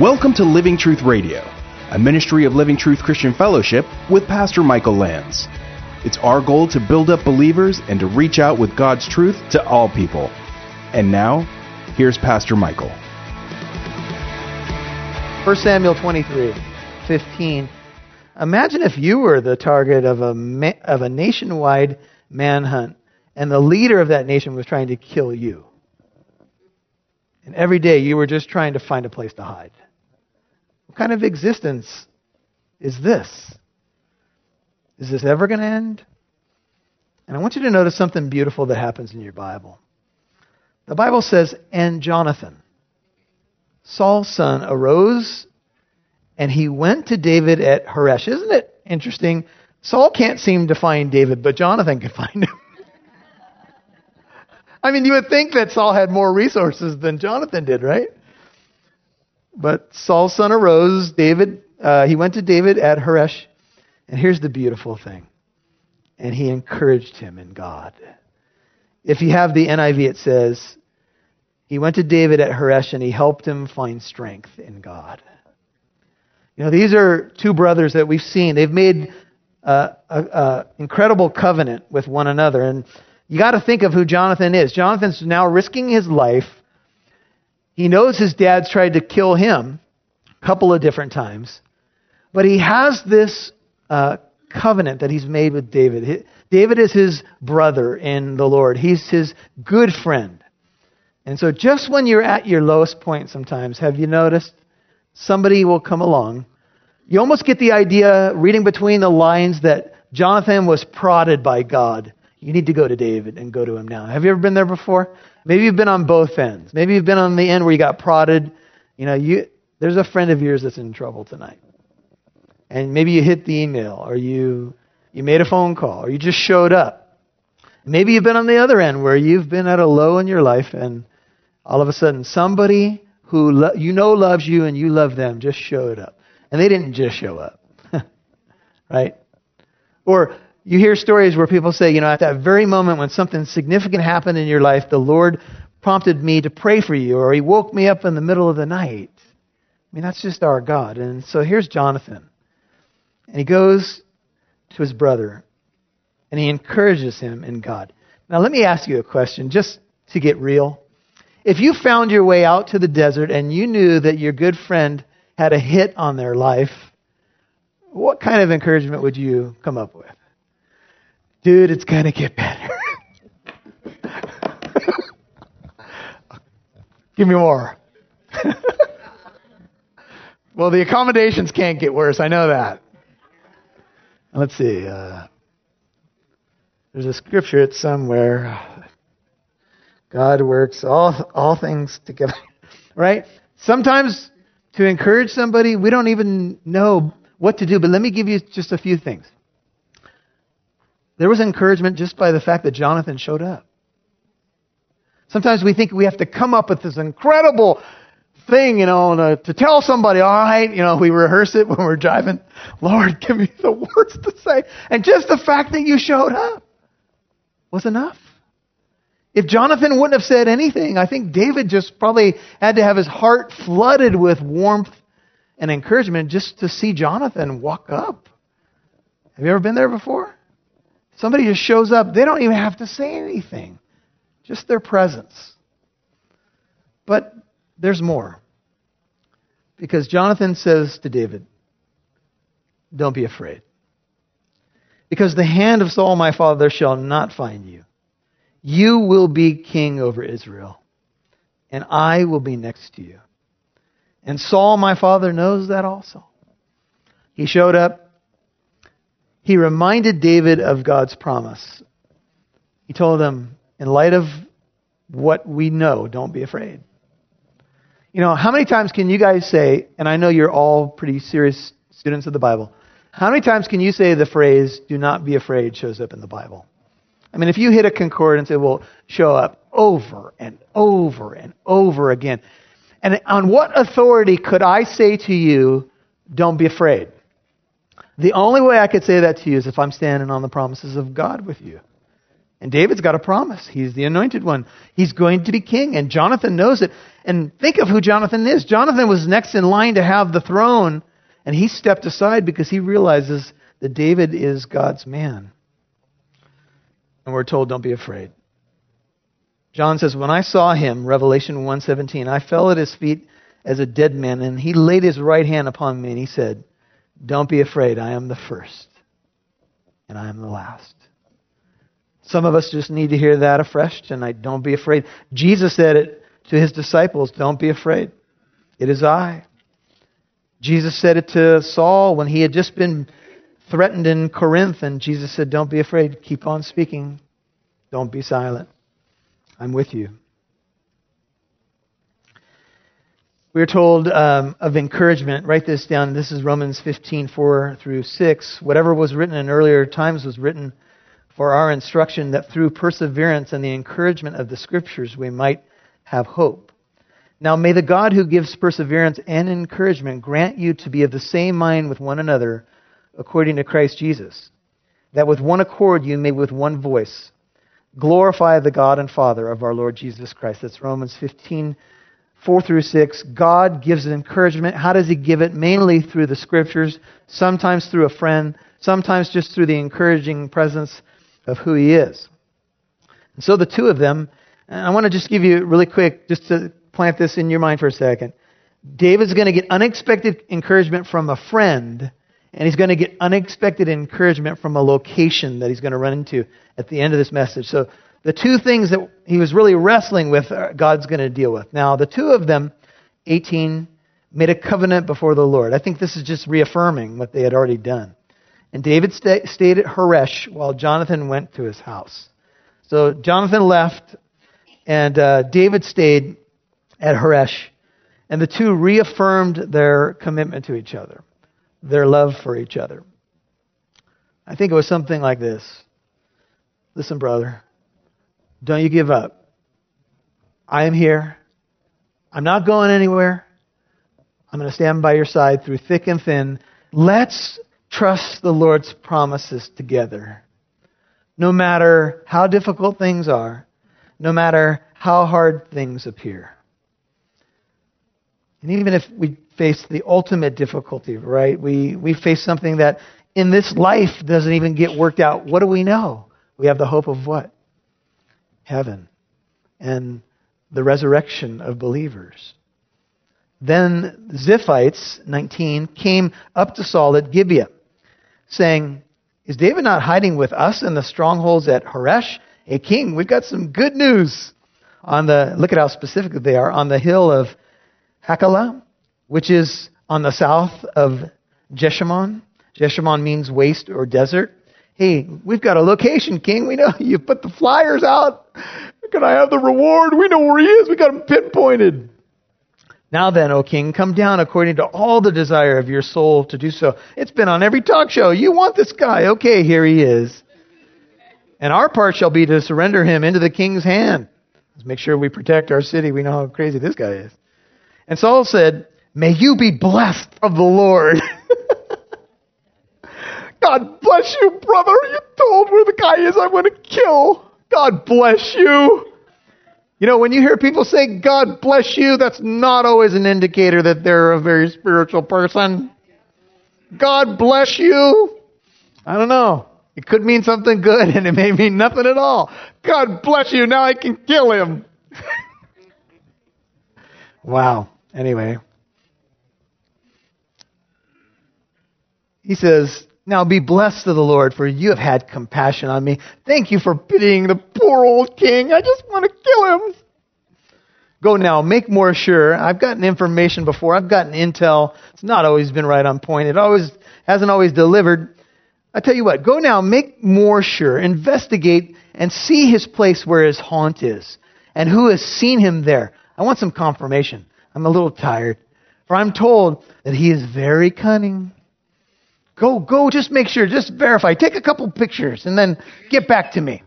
Welcome to Living Truth Radio, a ministry of Living Truth Christian Fellowship with Pastor Michael Lands. It's our goal to build up believers and to reach out with God's truth to all people. And now, here's Pastor Michael. 1 Samuel 23, 15. Imagine if you were the target of a, ma- of a nationwide manhunt and the leader of that nation was trying to kill you. And every day you were just trying to find a place to hide. What kind of existence is this? Is this ever going to end? And I want you to notice something beautiful that happens in your Bible. The Bible says, and Jonathan, Saul's son, arose and he went to David at Horesh. Isn't it interesting? Saul can't seem to find David, but Jonathan can find him. I mean, you would think that Saul had more resources than Jonathan did, right? But Saul's son arose. David, uh, he went to David at Horesh. And here's the beautiful thing. And he encouraged him in God. If you have the NIV, it says, he went to David at Horesh and he helped him find strength in God. You know, these are two brothers that we've seen. They've made uh, an incredible covenant with one another. And you got to think of who Jonathan is. Jonathan's now risking his life he knows his dad's tried to kill him a couple of different times, but he has this uh, covenant that he's made with David. David is his brother in the Lord, he's his good friend. And so, just when you're at your lowest point, sometimes, have you noticed somebody will come along? You almost get the idea, reading between the lines, that Jonathan was prodded by God. You need to go to David and go to him now. Have you ever been there before? Maybe you've been on both ends. Maybe you've been on the end where you got prodded. You know, you, there's a friend of yours that's in trouble tonight. And maybe you hit the email or you, you made a phone call or you just showed up. Maybe you've been on the other end where you've been at a low in your life and all of a sudden somebody who lo- you know loves you and you love them just showed up. And they didn't just show up. right? Or you hear stories where people say, you know, at that very moment when something significant happened in your life, the Lord prompted me to pray for you, or He woke me up in the middle of the night. I mean, that's just our God. And so here's Jonathan. And he goes to his brother, and he encourages him in God. Now, let me ask you a question, just to get real. If you found your way out to the desert and you knew that your good friend had a hit on their life, what kind of encouragement would you come up with? Dude, it's going to get better. Give me more. well, the accommodations can't get worse. I know that. Let's see. Uh, there's a scripture it's somewhere. God works all all things together. right? Sometimes to encourage somebody, we don't even know what to do. But let me give you just a few things. There was encouragement just by the fact that Jonathan showed up. Sometimes we think we have to come up with this incredible thing, you know, to, to tell somebody, all right, you know, we rehearse it when we're driving. Lord, give me the words to say. And just the fact that you showed up was enough. If Jonathan wouldn't have said anything, I think David just probably had to have his heart flooded with warmth and encouragement just to see Jonathan walk up. Have you ever been there before? Somebody just shows up. They don't even have to say anything, just their presence. But there's more. Because Jonathan says to David, Don't be afraid. Because the hand of Saul my father shall not find you. You will be king over Israel, and I will be next to you. And Saul my father knows that also. He showed up he reminded David of God's promise. He told him, in light of what we know, don't be afraid. You know, how many times can you guys say, and I know you're all pretty serious students of the Bible, how many times can you say the phrase, do not be afraid, shows up in the Bible? I mean, if you hit a concordance, it will show up over and over and over again. And on what authority could I say to you, don't be afraid? The only way I could say that to you is if I'm standing on the promises of God with you. And David's got a promise. He's the anointed one. He's going to be king, and Jonathan knows it. And think of who Jonathan is. Jonathan was next in line to have the throne, and he stepped aside because he realizes that David is God's man. And we're told, don't be afraid. John says, When I saw him, Revelation 1:17, I fell at his feet as a dead man, and he laid his right hand upon me, and he said, Don't be afraid, I am the first, and I am the last. Some of us just need to hear that afresh tonight. Don't be afraid. Jesus said it to his disciples, Don't be afraid. It is I. Jesus said it to Saul when he had just been threatened in Corinth, and Jesus said, Don't be afraid. Keep on speaking. Don't be silent. I'm with you. We're told um, of encouragement. Write this down. This is Romans 15, 4 through 6. Whatever was written in earlier times was written for our instruction, that through perseverance and the encouragement of the Scriptures we might have hope. Now may the God who gives perseverance and encouragement grant you to be of the same mind with one another according to Christ Jesus, that with one accord you may with one voice glorify the God and Father of our Lord Jesus Christ. That's Romans 15, 4 through 6. God gives encouragement. How does He give it? Mainly through the Scriptures, sometimes through a friend, sometimes just through the encouraging presence of who He is. And so the two of them, I want to just give you really quick, just to plant this in your mind for a second. David's going to get unexpected encouragement from a friend and he's going to get unexpected encouragement from a location that he's going to run into at the end of this message. So the two things that he was really wrestling with, uh, God's going to deal with. Now, the two of them, 18, made a covenant before the Lord. I think this is just reaffirming what they had already done. And David sta- stayed at Horesh while Jonathan went to his house. So Jonathan left, and uh, David stayed at Horesh, and the two reaffirmed their commitment to each other their love for each other. I think it was something like this Listen, brother, don't you give up. I am here. I'm not going anywhere. I'm going to stand by your side through thick and thin. Let's trust the Lord's promises together. No matter how difficult things are, no matter how hard things appear. And even if we face the ultimate difficulty, right? We, we face something that in this life doesn't even get worked out. What do we know? We have the hope of what? Heaven and the resurrection of believers. Then Ziphites, 19, came up to Saul at Gibeah, saying, Is David not hiding with us in the strongholds at Horesh? Hey, king, we've got some good news. On the, look at how specific they are, on the hill of Hachilah, which is on the south of Jeshimon. Jeshimon means waste or desert. Hey, we've got a location, King. We know you put the flyers out. Can I have the reward? We know where he is. We got him pinpointed. Now then, O king, come down according to all the desire of your soul to do so. It's been on every talk show. You want this guy. Okay, here he is. And our part shall be to surrender him into the king's hand. Let's make sure we protect our city. We know how crazy this guy is. And Saul said, May you be blessed of the Lord. God bless you, brother. You told where the guy is I'm going to kill. God bless you. You know, when you hear people say, God bless you, that's not always an indicator that they're a very spiritual person. God bless you. I don't know. It could mean something good and it may mean nothing at all. God bless you. Now I can kill him. wow. Anyway. He says, Now be blessed of the Lord, for you have had compassion on me. Thank you for pitying the poor old king. I just want to kill him. Go now, make more sure. I've gotten information before. I've gotten intel. It's not always been right on point. It always hasn't always delivered. I tell you what, go now, make more sure, investigate, and see his place where his haunt is, and who has seen him there. I want some confirmation. I'm a little tired, for I'm told that he is very cunning. Go, go, just make sure, just verify. Take a couple pictures and then get back to me.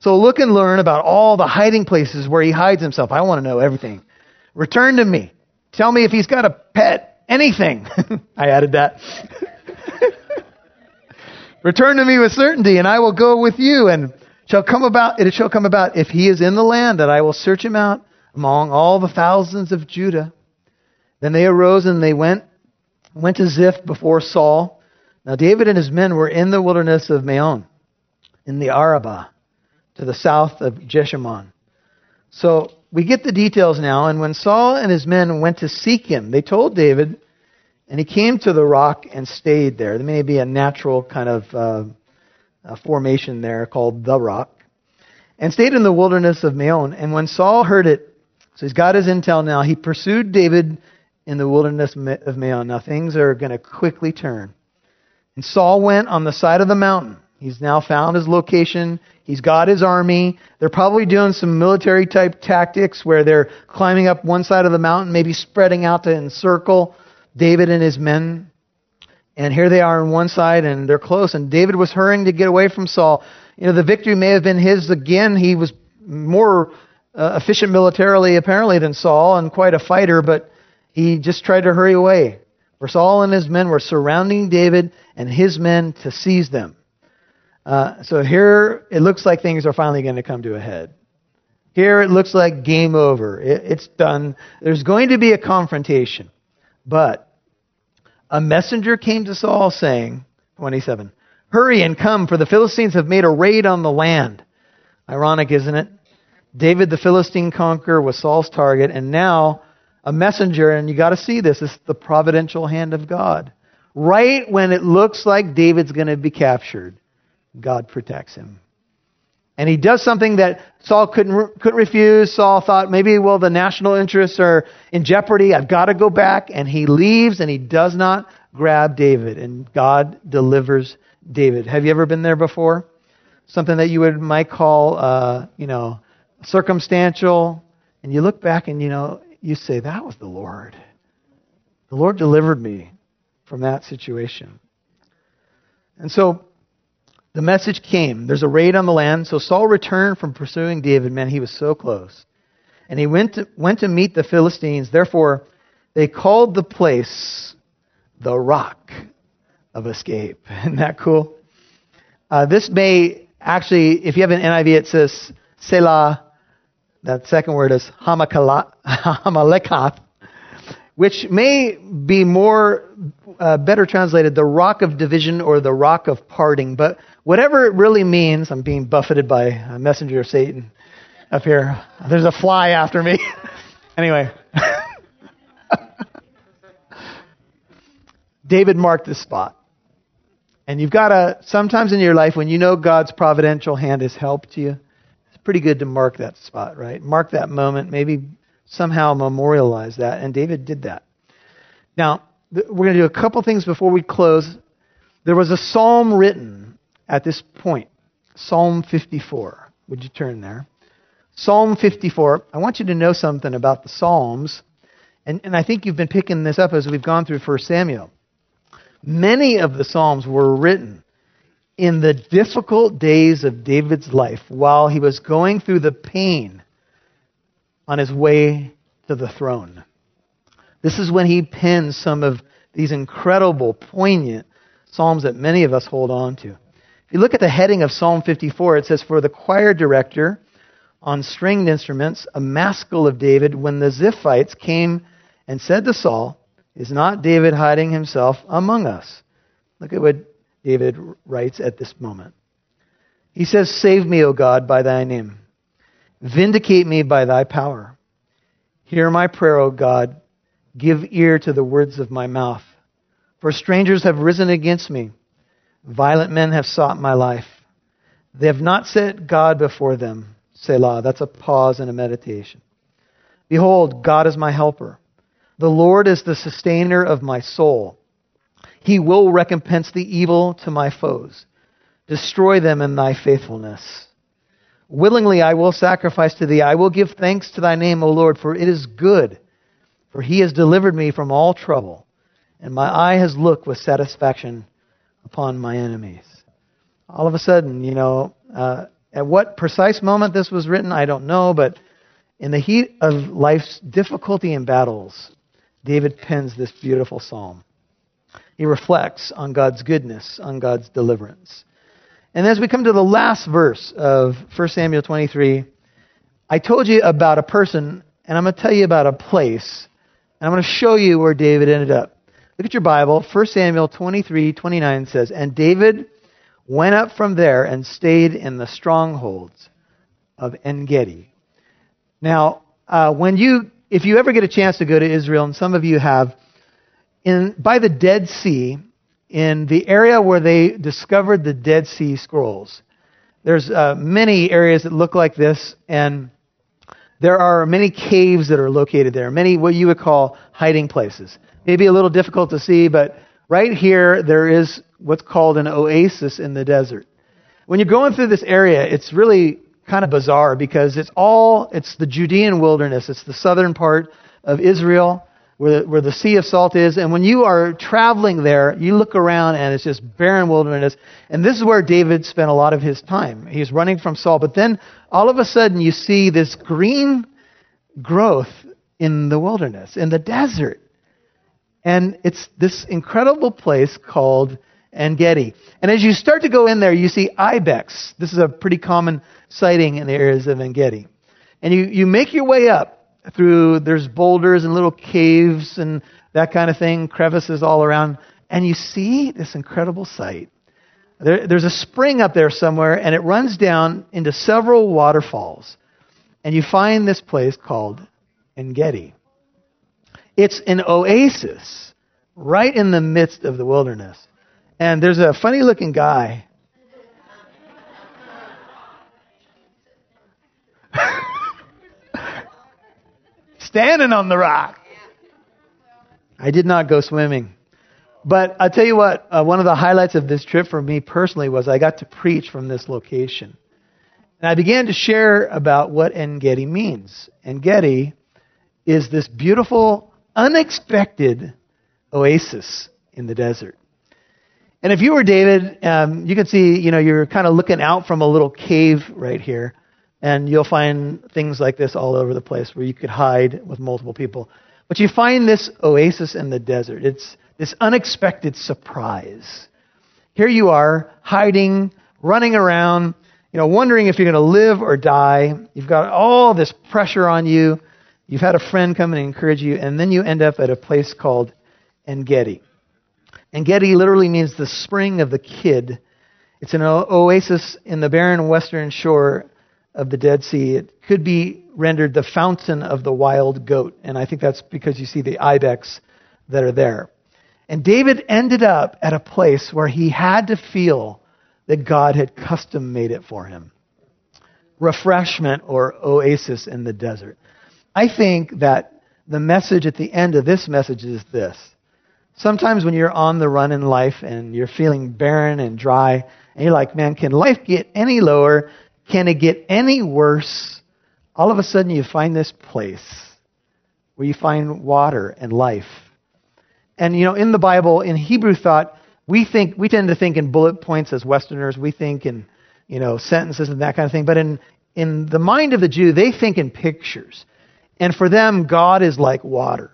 So look and learn about all the hiding places where he hides himself. I want to know everything. Return to me. Tell me if he's got a pet, anything. I added that. Return to me with certainty, and I will go with you and shall come about, it shall come about if he is in the land that I will search him out among all the thousands of Judah. Then they arose and they went, went to Ziph before Saul. Now David and his men were in the wilderness of Maon, in the Arabah, to the south of Jeshimon. So we get the details now. And when Saul and his men went to seek him, they told David, and he came to the rock and stayed there. There may be a natural kind of uh, formation there called the rock, and stayed in the wilderness of Maon. And when Saul heard it, so he's got his intel now, he pursued David in the wilderness of Maon. Now things are going to quickly turn. And Saul went on the side of the mountain. He's now found his location. He's got his army. They're probably doing some military type tactics where they're climbing up one side of the mountain, maybe spreading out to encircle David and his men. And here they are on one side and they're close. And David was hurrying to get away from Saul. You know, the victory may have been his again. He was more uh, efficient militarily, apparently, than Saul and quite a fighter, but he just tried to hurry away. For Saul and his men were surrounding David and his men to seize them. Uh, so here it looks like things are finally going to come to a head. Here it looks like game over. It, it's done. There's going to be a confrontation. But a messenger came to Saul saying, 27, Hurry and come, for the Philistines have made a raid on the land. Ironic, isn't it? David the Philistine conqueror was Saul's target, and now a messenger, and you got to see this, It's the providential hand of God. Right when it looks like David's going to be captured, God protects him. And he does something that Saul couldn't, couldn't refuse. Saul thought maybe, well, the national interests are in jeopardy. I've got to go back. And he leaves and he does not grab David. And God delivers David. Have you ever been there before? Something that you would might call, uh, you know, circumstantial. And you look back and, you know, you say, that was the Lord. The Lord delivered me from that situation. And so the message came. There's a raid on the land. So Saul returned from pursuing David. Man, he was so close. And he went to, went to meet the Philistines. Therefore, they called the place the rock of escape. Isn't that cool? Uh, this may actually, if you have an NIV, it says Selah. That second word is Hammahlekoth, which may be more uh, better translated the rock of division or the rock of parting. But whatever it really means, I'm being buffeted by a messenger of Satan up here. There's a fly after me. anyway. David marked this spot. And you've got to, sometimes in your life, when you know God's providential hand has helped you, pretty good to mark that spot, right? Mark that moment, maybe somehow memorialize that. And David did that. Now, we're going to do a couple things before we close. There was a psalm written at this point, Psalm 54. Would you turn there? Psalm 54. I want you to know something about the Psalms, and, and I think you've been picking this up as we've gone through 1 Samuel. Many of the Psalms were written in the difficult days of David's life while he was going through the pain on his way to the throne. This is when he pens some of these incredible, poignant psalms that many of us hold on to. If you look at the heading of Psalm 54, it says, For the choir director on stringed instruments, a maskil of David, when the Ziphites came and said to Saul, Is not David hiding himself among us? Look at what David writes at this moment. He says, Save me, O God, by thy name. Vindicate me by thy power. Hear my prayer, O God. Give ear to the words of my mouth. For strangers have risen against me. Violent men have sought my life. They have not set God before them. Selah. That's a pause and a meditation. Behold, God is my helper. The Lord is the sustainer of my soul. He will recompense the evil to my foes. Destroy them in thy faithfulness. Willingly I will sacrifice to thee. I will give thanks to thy name, O Lord, for it is good. For he has delivered me from all trouble, and my eye has looked with satisfaction upon my enemies. All of a sudden, you know, uh, at what precise moment this was written, I don't know, but in the heat of life's difficulty and battles, David pens this beautiful psalm. He reflects on God's goodness, on God's deliverance. And as we come to the last verse of 1 Samuel 23, I told you about a person, and I'm going to tell you about a place, and I'm going to show you where David ended up. Look at your Bible. 1 Samuel 23, 29 says, And David went up from there and stayed in the strongholds of En Gedi. Now, uh, when you, if you ever get a chance to go to Israel, and some of you have, in by the Dead Sea, in the area where they discovered the Dead Sea Scrolls, there's uh, many areas that look like this, and there are many caves that are located there, many what you would call hiding places. Maybe a little difficult to see, but right here there is what's called an oasis in the desert. When you're going through this area, it's really kind of bizarre because it's all it's the Judean wilderness. It's the southern part of Israel where the, where the Sea of Salt is. And when you are traveling there, you look around and it's just barren wilderness. And this is where David spent a lot of his time. He's running from Saul. But then all of a sudden you see this green growth in the wilderness, in the desert. And it's this incredible place called Gedi. And as you start to go in there, you see ibex. This is a pretty common sighting in the areas of En Gedi. And you, you make your way up through, there's boulders and little caves and that kind of thing, crevices all around. And you see this incredible sight. There, there's a spring up there somewhere, and it runs down into several waterfalls. And you find this place called En Gedi. It's an oasis right in the midst of the wilderness. And there's a funny looking guy. Standing on the rock. I did not go swimming. But I'll tell you what, uh, one of the highlights of this trip for me personally was I got to preach from this location. And I began to share about what En Gedi means. En Gedi is this beautiful, unexpected oasis in the desert. And if you were David, um, you can see, you know, you're kind of looking out from a little cave right here, and you'll find things like this all over the place where you could hide with multiple people. But you find this oasis in the desert. It's this unexpected surprise. Here you are, hiding, running around, you know, wondering if you're going to live or die. You've got all this pressure on you. You've had a friend come and encourage you, and then you end up at a place called En Gedi. En Gedi literally means the spring of the kid. It's an oasis in the barren western shore of the Dead Sea. It could be rendered the fountain of the wild goat, and I think that's because you see the ibex that are there. And David ended up at a place where he had to feel that God had custom made it for him refreshment or oasis in the desert. I think that the message at the end of this message is this Sometimes when you're on the run in life and you're feeling barren and dry, and you're like, man, can life get any lower? Can it get any worse? All of a sudden you find this place where you find water and life. And you know, in the Bible, in Hebrew thought, we think we tend to think in bullet points as Westerners. We think in you know sentences and that kind of thing. But in in the mind of the Jew, they think in pictures. And for them, God is like water.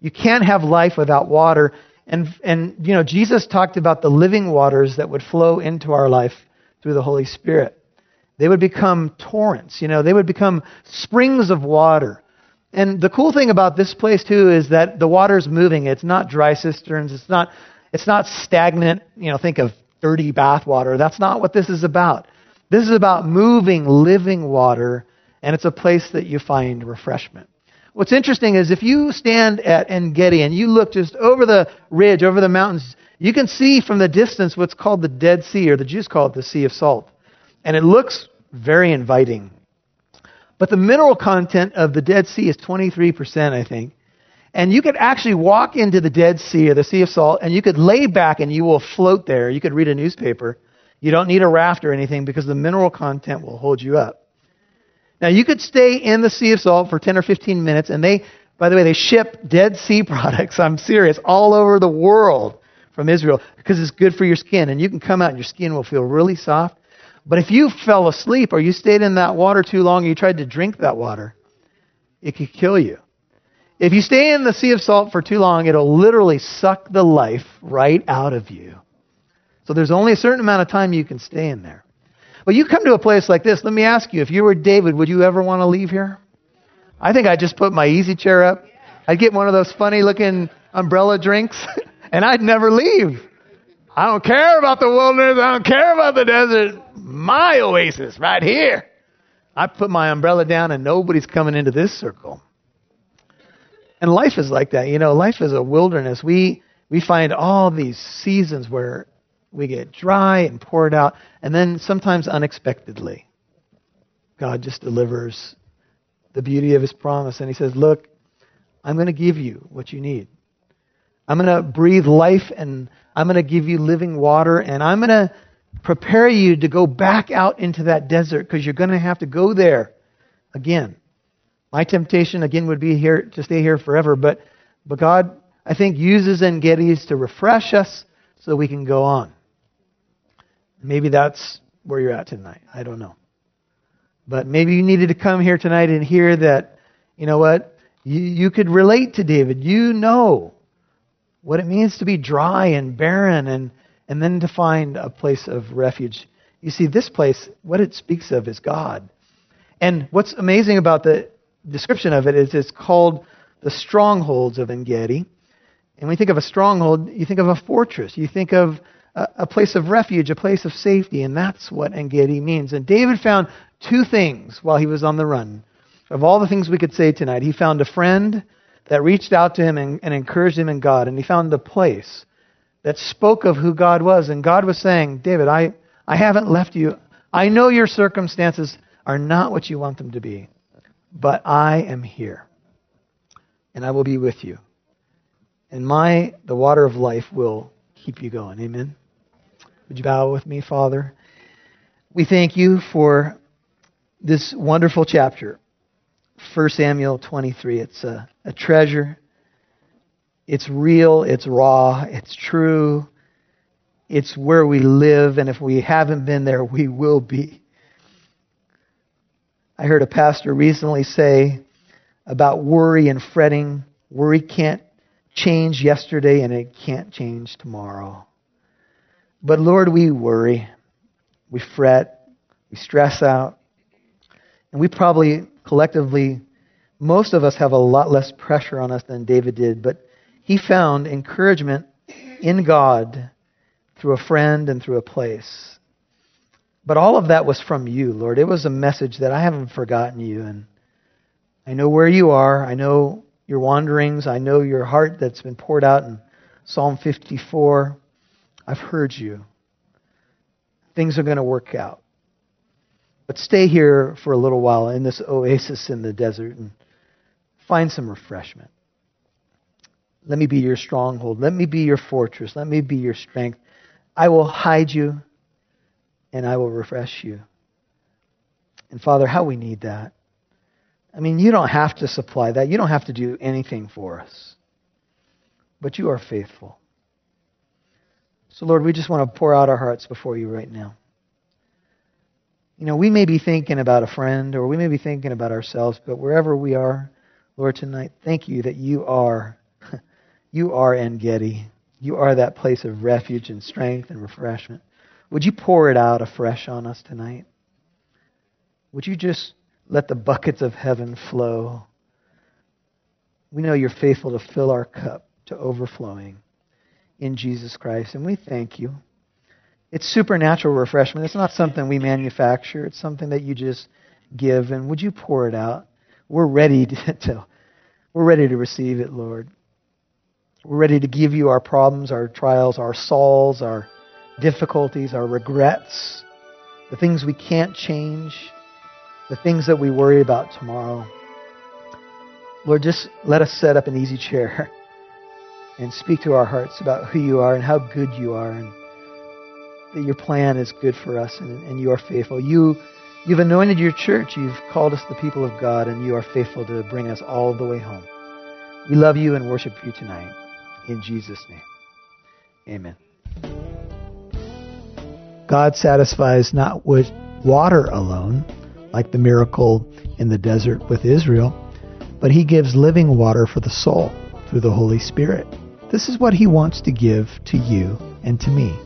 You can't have life without water. And, and, you know, Jesus talked about the living waters that would flow into our life through the Holy Spirit. They would become torrents, you know, they would become springs of water. And the cool thing about this place, too, is that the water's moving. It's not dry cisterns. It's not, it's not stagnant, you know, think of dirty bath water. That's not what this is about. This is about moving, living water, and it's a place that you find refreshment. What's interesting is if you stand at En Gedi and you look just over the ridge, over the mountains, you can see from the distance what's called the Dead Sea, or the Jews call it the Sea of Salt. And it looks very inviting. But the mineral content of the Dead Sea is 23%, I think. And you could actually walk into the Dead Sea or the Sea of Salt, and you could lay back and you will float there. You could read a newspaper. You don't need a raft or anything because the mineral content will hold you up. Now, you could stay in the Sea of Salt for 10 or 15 minutes, and they, by the way, they ship Dead Sea products, I'm serious, all over the world from Israel because it's good for your skin. And you can come out and your skin will feel really soft. But if you fell asleep or you stayed in that water too long and you tried to drink that water, it could kill you. If you stay in the Sea of Salt for too long, it'll literally suck the life right out of you. So there's only a certain amount of time you can stay in there. But you come to a place like this, let me ask you, if you were David, would you ever want to leave here? I think I'd just put my easy chair up. I'd get one of those funny looking umbrella drinks, and I'd never leave. I don't care about the wilderness. I don't care about the desert. My oasis right here. I put my umbrella down and nobody's coming into this circle. And life is like that. You know, life is a wilderness. We we find all these seasons where we get dry and poured out, and then sometimes unexpectedly, God just delivers the beauty of His promise. And He says, Look, I'm going to give you what you need. I'm going to breathe life and I'm going to give you living water and I'm going to prepare you to go back out into that desert because you're going to have to go there again. My temptation again would be here to stay here forever, but but God, I think, uses En-Gedis to refresh us so we can go on. Maybe that's where you're at tonight. I don't know. But maybe you needed to come here tonight and hear that, you know what? You, you could relate to David. You know what it means to be dry and barren and, and then to find a place of refuge. You see, this place, what it speaks of is God. And what's amazing about the description of it is it's called the strongholds of Engedi. And when you think of a stronghold, you think of a fortress. You think of a, a place of refuge, a place of safety, and that's what Engedi means. And David found two things while he was on the run. Of all the things we could say tonight, he found a friend that reached out to him and, and encouraged him in God. And he found a place that spoke of who God was. And God was saying, David, I, I haven't left you. I know your circumstances are not what you want them to be, but I am here. And I will be with you. And my the water of life will keep you going. Amen. Would you bow with me, Father? We thank you for this wonderful chapter. 1 Samuel 23. It's a, a treasure. It's real, it's raw, it's true. It's where we live, and if we haven't been there, we will be. I heard a pastor recently say about worry and fretting worry can't change yesterday and it can't change tomorrow. But Lord, we worry, we fret, we stress out, and we probably collectively, most of us have a lot less pressure on us than David did, but he found encouragement in God through a friend and through a place. But all of that was from you, Lord. It was a message that I haven't forgotten you. And I know where you are. I know your wanderings. I know your heart that's been poured out in Psalm 54. I've heard you. Things are going to work out. But stay here for a little while in this oasis in the desert and find some refreshment. Let me be your stronghold. Let me be your fortress. Let me be your strength. I will hide you and I will refresh you. And Father, how we need that. I mean, you don't have to supply that. You don't have to do anything for us. But you are faithful. So, Lord, we just want to pour out our hearts before you right now. You know, we may be thinking about a friend or we may be thinking about ourselves, but wherever we are, Lord, tonight, thank you that you are, you are En-Gedi. You are that place of refuge and strength and refreshment. Would you pour it out afresh on us tonight? Would you just let the buckets of heaven flow? We know you're faithful to fill our cup to overflowing in Jesus Christ, and we thank you. It's supernatural refreshment. It's not something we manufacture. It's something that you just give. And would you pour it out? We're ready to, to we're ready to receive it, Lord. We're ready to give you our problems, our trials, our souls, our difficulties, our regrets, the things we can't change, the things that we worry about tomorrow. Lord, just let us set up an easy chair and speak to our hearts about who you are and how good you are and that your plan is good for us and, and you are faithful. You, you've anointed your church. You've called us the people of God, and you are faithful to bring us all the way home. We love you and worship you tonight. In Jesus' name. Amen. God satisfies not with water alone, like the miracle in the desert with Israel, but He gives living water for the soul through the Holy Spirit. This is what He wants to give to you and to me.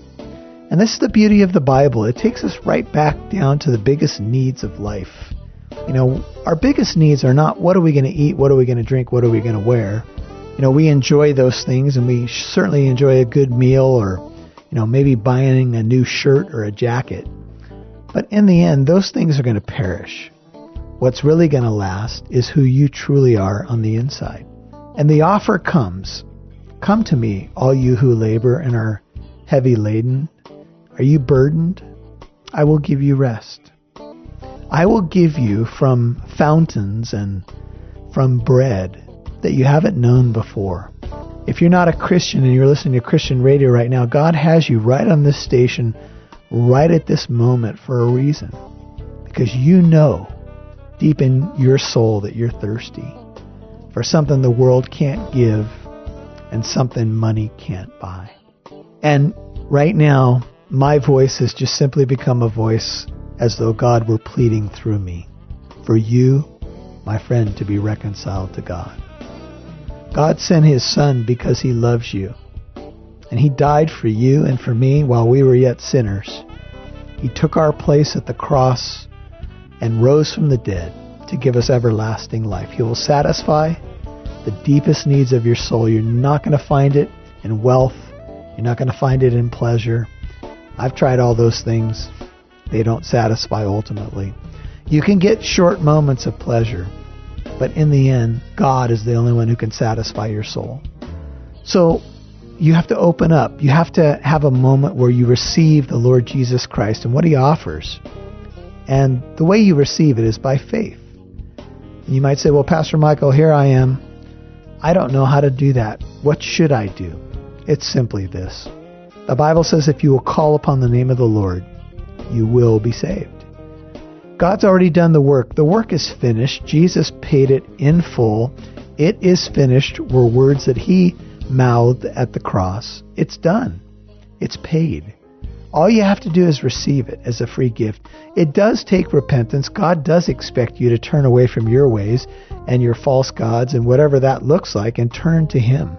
And this is the beauty of the Bible. It takes us right back down to the biggest needs of life. You know, our biggest needs are not what are we going to eat, what are we going to drink, what are we going to wear. You know, we enjoy those things and we certainly enjoy a good meal or, you know, maybe buying a new shirt or a jacket. But in the end, those things are going to perish. What's really going to last is who you truly are on the inside. And the offer comes Come to me, all you who labor and are heavy laden. Are you burdened? I will give you rest. I will give you from fountains and from bread that you haven't known before. If you're not a Christian and you're listening to Christian radio right now, God has you right on this station, right at this moment for a reason. Because you know deep in your soul that you're thirsty for something the world can't give and something money can't buy. And right now, my voice has just simply become a voice as though God were pleading through me for you, my friend, to be reconciled to God. God sent his son because he loves you. And he died for you and for me while we were yet sinners. He took our place at the cross and rose from the dead to give us everlasting life. He will satisfy the deepest needs of your soul. You're not going to find it in wealth. You're not going to find it in pleasure. I've tried all those things. They don't satisfy ultimately. You can get short moments of pleasure, but in the end, God is the only one who can satisfy your soul. So you have to open up. You have to have a moment where you receive the Lord Jesus Christ and what he offers. And the way you receive it is by faith. And you might say, well, Pastor Michael, here I am. I don't know how to do that. What should I do? It's simply this. The Bible says if you will call upon the name of the Lord, you will be saved. God's already done the work. The work is finished. Jesus paid it in full. It is finished were words that he mouthed at the cross. It's done. It's paid. All you have to do is receive it as a free gift. It does take repentance. God does expect you to turn away from your ways and your false gods and whatever that looks like and turn to Him.